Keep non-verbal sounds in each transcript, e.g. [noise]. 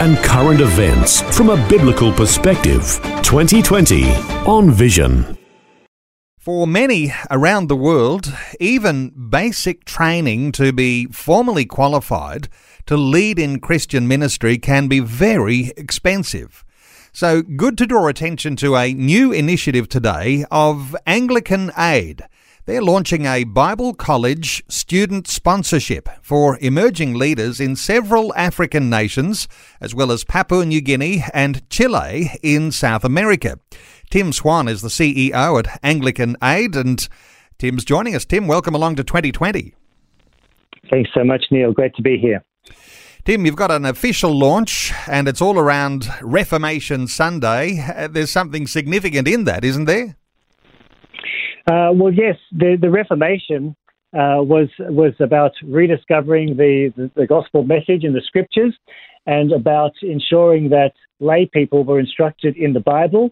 and current events from a biblical perspective. 2020 on Vision. For many around the world, even basic training to be formally qualified to lead in Christian ministry can be very expensive. So, good to draw attention to a new initiative today of Anglican Aid they're launching a Bible College student sponsorship for emerging leaders in several African nations, as well as Papua New Guinea and Chile in South America. Tim Swan is the CEO at Anglican Aid, and Tim's joining us. Tim, welcome along to 2020. Thanks so much, Neil. Great to be here. Tim, you've got an official launch, and it's all around Reformation Sunday. Uh, there's something significant in that, isn't there? Uh, well, yes, the, the Reformation uh, was was about rediscovering the, the, the, gospel message in the scriptures and about ensuring that lay people were instructed in the Bible.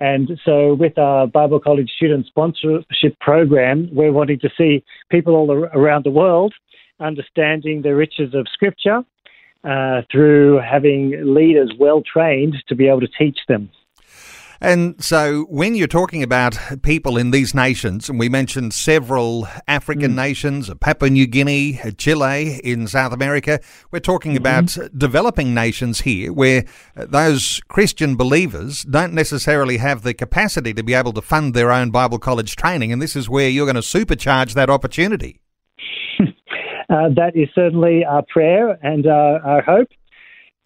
And so, with our Bible College student sponsorship program, we're wanting to see people all around the world understanding the riches of Scripture uh, through having leaders well trained to be able to teach them. And so, when you're talking about people in these nations, and we mentioned several African mm. nations, Papua New Guinea, Chile in South America, we're talking mm-hmm. about developing nations here where those Christian believers don't necessarily have the capacity to be able to fund their own Bible college training. And this is where you're going to supercharge that opportunity. [laughs] uh, that is certainly our prayer and uh, our hope.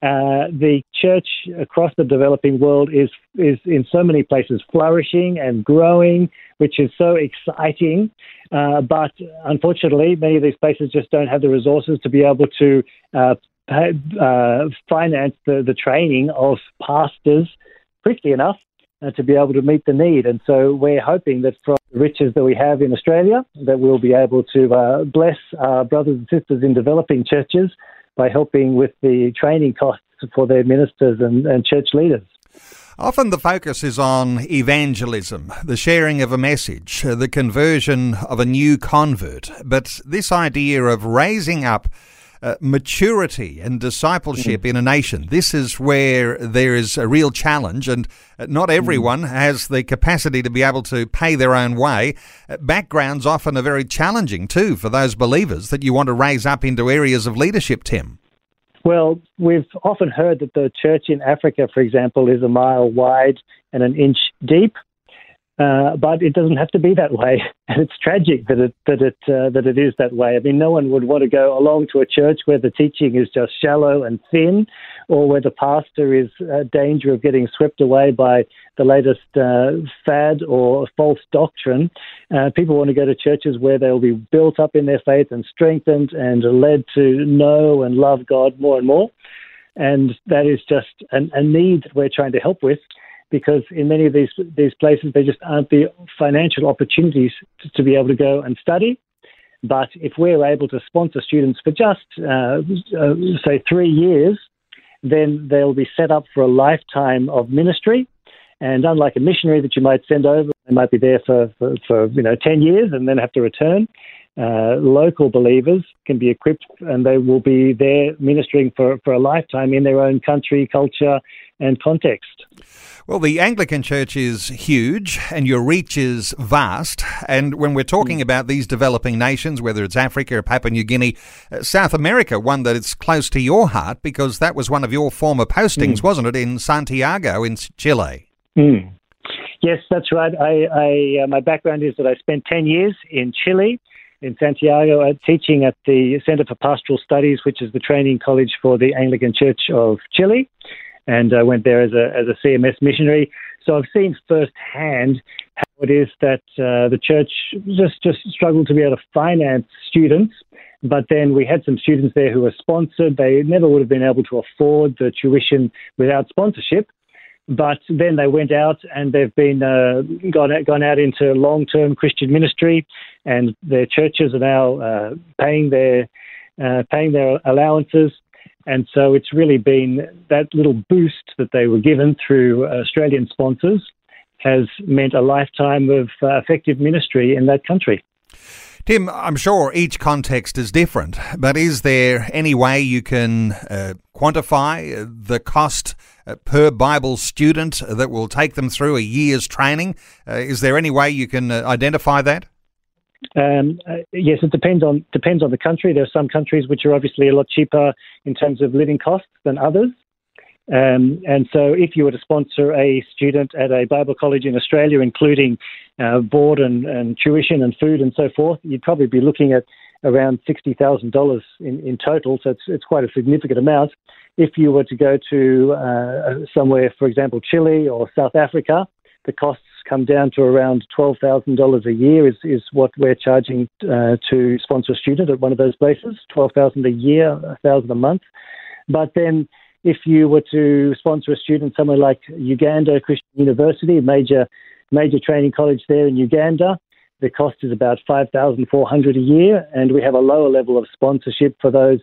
Uh, the church across the developing world is is in so many places flourishing and growing, which is so exciting. Uh, but unfortunately, many of these places just don't have the resources to be able to uh, pay, uh, finance the, the training of pastors quickly enough uh, to be able to meet the need. And so we're hoping that from the riches that we have in Australia, that we'll be able to bless our brothers and sisters in developing churches by helping with the training costs for their ministers and, and church leaders. Often the focus is on evangelism, the sharing of a message, the conversion of a new convert. But this idea of raising up uh, maturity and discipleship mm. in a nation. This is where there is a real challenge, and uh, not everyone mm. has the capacity to be able to pay their own way. Uh, backgrounds often are very challenging too for those believers that you want to raise up into areas of leadership, Tim. Well, we've often heard that the church in Africa, for example, is a mile wide and an inch deep. Uh, but it doesn't have to be that way, [laughs] and it's tragic that it that it uh, that it is that way. I mean, no one would want to go along to a church where the teaching is just shallow and thin, or where the pastor is uh, danger of getting swept away by the latest uh, fad or false doctrine. Uh, people want to go to churches where they'll be built up in their faith and strengthened and led to know and love God more and more. And that is just an, a need that we're trying to help with because in many of these these places there just aren't the financial opportunities to, to be able to go and study. But if we're able to sponsor students for just uh, uh, say three years, then they'll be set up for a lifetime of ministry. And unlike a missionary that you might send over, they might be there for, for, for you know ten years and then have to return. Uh, local believers can be equipped and they will be there ministering for, for a lifetime in their own country, culture, and context. Well, the Anglican Church is huge and your reach is vast. And when we're talking mm. about these developing nations, whether it's Africa or Papua New Guinea, uh, South America, one that is close to your heart because that was one of your former postings, mm. wasn't it, in Santiago in Chile? Mm. Yes, that's right. I, I uh, my background is that I spent 10 years in Chile in Santiago uh, teaching at the Center for Pastoral Studies, which is the training college for the Anglican Church of Chile and I went there as a as a CMS missionary. So I've seen firsthand how it is that uh, the church just just struggled to be able to finance students. But then we had some students there who were sponsored. They never would have been able to afford the tuition without sponsorship. But then they went out and they've been uh, gone out, gone out into long-term Christian ministry, and their churches are now uh, paying their uh, paying their allowances. And so it's really been that little boost that they were given through Australian sponsors has meant a lifetime of uh, effective ministry in that country. Tim, I'm sure each context is different, but is there any way you can uh, quantify the cost uh, per Bible student that will take them through a year's training? Uh, is there any way you can uh, identify that? Um, uh, yes, it depends on depends on the country. There are some countries which are obviously a lot cheaper in terms of living costs than others. Um, and so, if you were to sponsor a student at a Bible college in Australia, including uh, board and, and, tuition and food and so forth, you'd probably be looking at around sixty thousand dollars in, in total. So it's it's quite a significant amount. If you were to go to uh, somewhere, for example, Chile or South Africa, the costs come down to around twelve thousand dollars a year. Is is what we're charging uh, to sponsor a student at one of those places. Twelve thousand a year, a thousand a month. But then if you were to sponsor a student somewhere like Uganda Christian University, a major major training college there in Uganda, the cost is about five thousand four hundred a year, and we have a lower level of sponsorship for those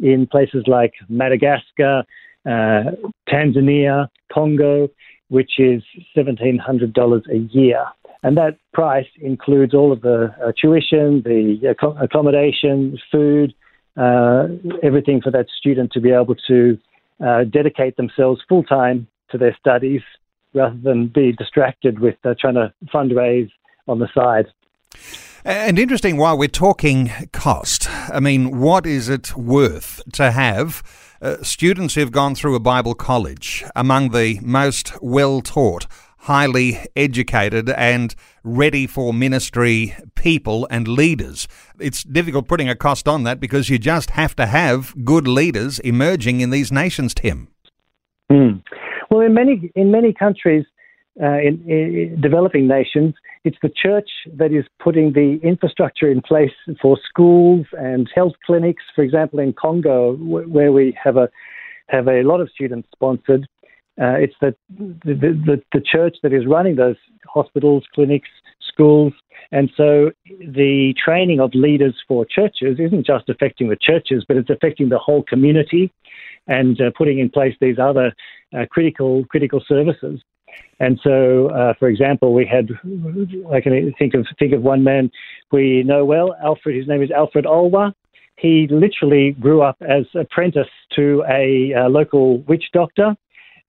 in places like Madagascar, uh, Tanzania, Congo, which is seventeen hundred dollars a year. And that price includes all of the uh, tuition, the accommodation, food, uh, everything for that student to be able to uh, dedicate themselves full time to their studies rather than be distracted with uh, trying to fundraise on the side. And interesting, while we're talking cost, I mean, what is it worth to have uh, students who've gone through a Bible college among the most well taught, highly educated, and ready for ministry people and leaders. It's difficult putting a cost on that because you just have to have good leaders emerging in these nations, Tim. Mm. Well, in many in many countries, uh, in, in, developing nations, it's the church that is putting the infrastructure in place for schools and health clinics. For example, in Congo, where we have a have a lot of students sponsored, uh, it's the, the, the, the church that is running those hospitals, clinics, schools. And so the training of leaders for churches isn't just affecting the churches, but it's affecting the whole community and uh, putting in place these other uh, critical critical services. And so, uh, for example, we had I can think of think of one man we know well, Alfred. His name is Alfred Olwa. He literally grew up as apprentice to a, local witch doctor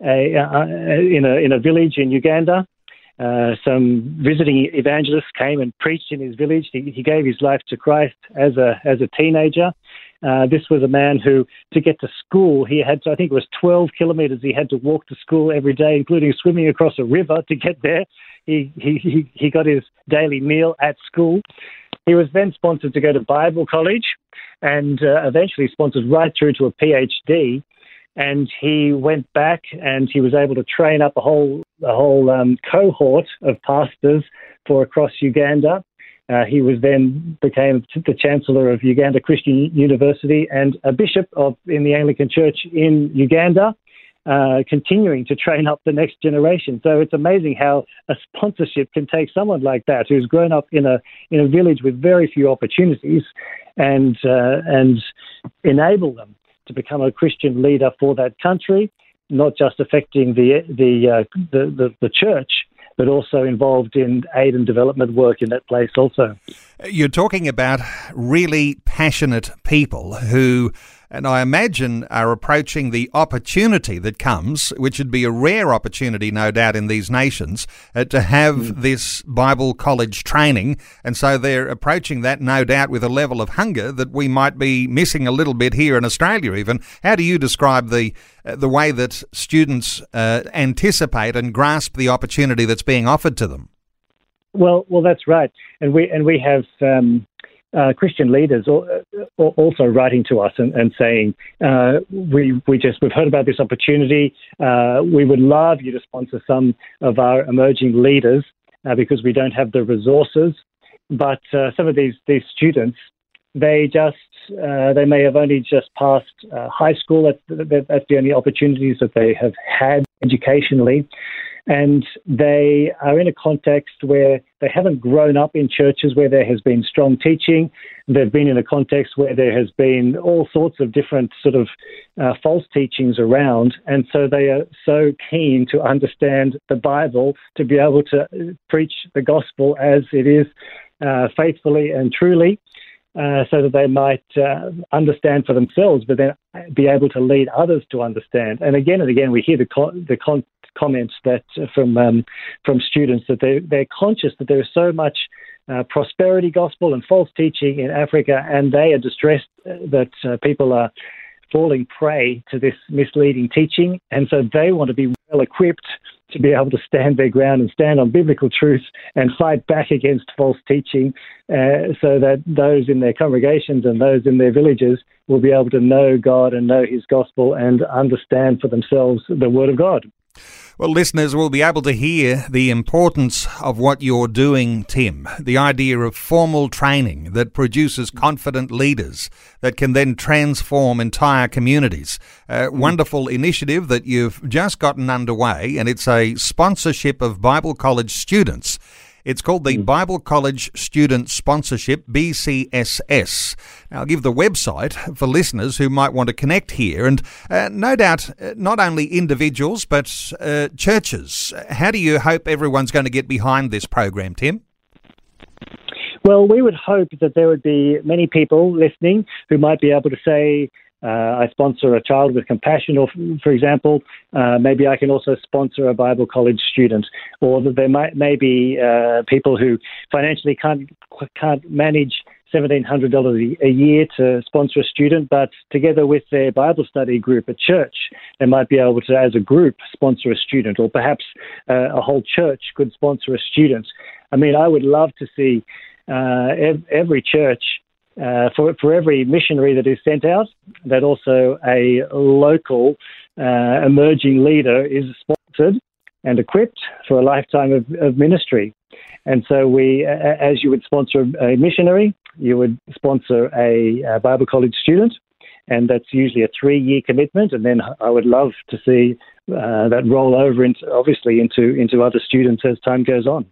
a, uh, in a in a village in Uganda. Uh, some visiting evangelists came and preached in his village. He, he gave his life to Christ as a as a teenager. Uh, this was a man who, to get to school, he had to, I think it was 12 kilometres he had to walk to school every day, including swimming across a river to get there. He, he, he got his daily meal at school. He was then sponsored to go to Bible college and uh, eventually sponsored right through to a PhD and he went back and he was able to train up a whole a whole um, cohort of pastors for across Uganda. Uh, he was then became the chancellor of Uganda Christian University and a bishop of in the Anglican Church in Uganda. Uh, continuing to train up the next generation. So it's amazing how a sponsorship can take someone like that who's grown up in a in a village with very few opportunities, and uh, and enable them to become a Christian leader for that country, not just affecting the the uh, the, the, the church, but also involved in aid and development work in that place also. You're talking about really passionate people who and I imagine are approaching the opportunity that comes, which would be a rare opportunity, no doubt, in these nations, uh, to have mm. this Bible college training. And so they're approaching that, no doubt, with a level of hunger that we might be missing a little bit here in Australia, even. How do you describe the, uh, the way that students uh, anticipate and grasp the opportunity that's being offered to them? Well, well, that's right, and we and we have um, uh, Christian leaders also writing to us and, and saying, uh, we, we just, we've heard about this opportunity. Uh, we would love you to sponsor some of our emerging leaders uh, because we don't have the resources. But uh, some of these, these students, they just uh, they may have only just passed uh, high school. That's, that's the only opportunities that they have had educationally and they are in a context where they haven't grown up in churches where there has been strong teaching. They've been in a context where there has been all sorts of different sort of uh, false teachings around, and so they are so keen to understand the Bible to be able to preach the gospel as it is, uh, faithfully and truly. Uh, so that they might uh, understand for themselves, but then be able to lead others to understand. And again and again, we hear the con- the con- comments that uh, from um, from students that they they're conscious that there is so much uh, prosperity gospel and false teaching in Africa, and they are distressed uh, that uh, people are falling prey to this misleading teaching, and so they want to be well equipped to be able to stand their ground and stand on biblical truth and fight back against false teaching uh, so that those in their congregations and those in their villages will be able to know God and know His gospel and understand for themselves the Word of God. Well, listeners will be able to hear the importance of what you're doing, Tim. The idea of formal training that produces confident leaders that can then transform entire communities. A wonderful initiative that you've just gotten underway, and it's a sponsorship of Bible college students. It's called the hmm. Bible College Student Sponsorship, BCSS. Now, I'll give the website for listeners who might want to connect here, and uh, no doubt uh, not only individuals but uh, churches. How do you hope everyone's going to get behind this program, Tim? Well, we would hope that there would be many people listening who might be able to say, I sponsor a child with compassion, or for example, uh, maybe I can also sponsor a Bible college student, or that there might may be uh, people who financially can't can't manage seventeen hundred dollars a year to sponsor a student, but together with their Bible study group at church, they might be able to, as a group, sponsor a student, or perhaps uh, a whole church could sponsor a student. I mean, I would love to see uh, every church uh, for, for every missionary that is sent out, that also a local uh, emerging leader is sponsored and equipped for a lifetime of, of ministry. And so, we, as you would sponsor a missionary, you would sponsor a, a Bible college student, and that's usually a three-year commitment. And then I would love to see uh, that roll over into, obviously, into into other students as time goes on.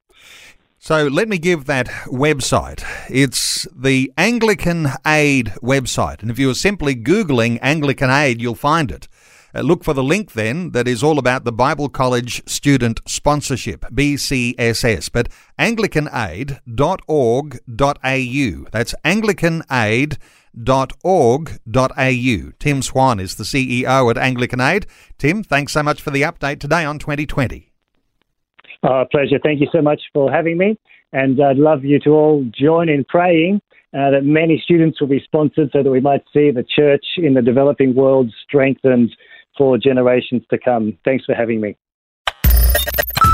So let me give that website. It's the Anglican Aid website. And if you are simply Googling Anglican Aid, you'll find it. Uh, look for the link then that is all about the Bible College Student Sponsorship, BCSS. But anglicanaid.org.au. That's anglicanaid.org.au. Tim Swan is the CEO at Anglican Aid. Tim, thanks so much for the update today on 2020. Uh, pleasure. Thank you so much for having me. And I'd love you to all join in praying uh, that many students will be sponsored so that we might see the church in the developing world strengthened for generations to come. Thanks for having me.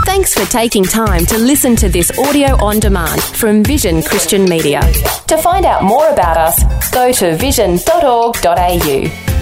Thanks for taking time to listen to this audio on demand from Vision Christian Media. To find out more about us, go to vision.org.au.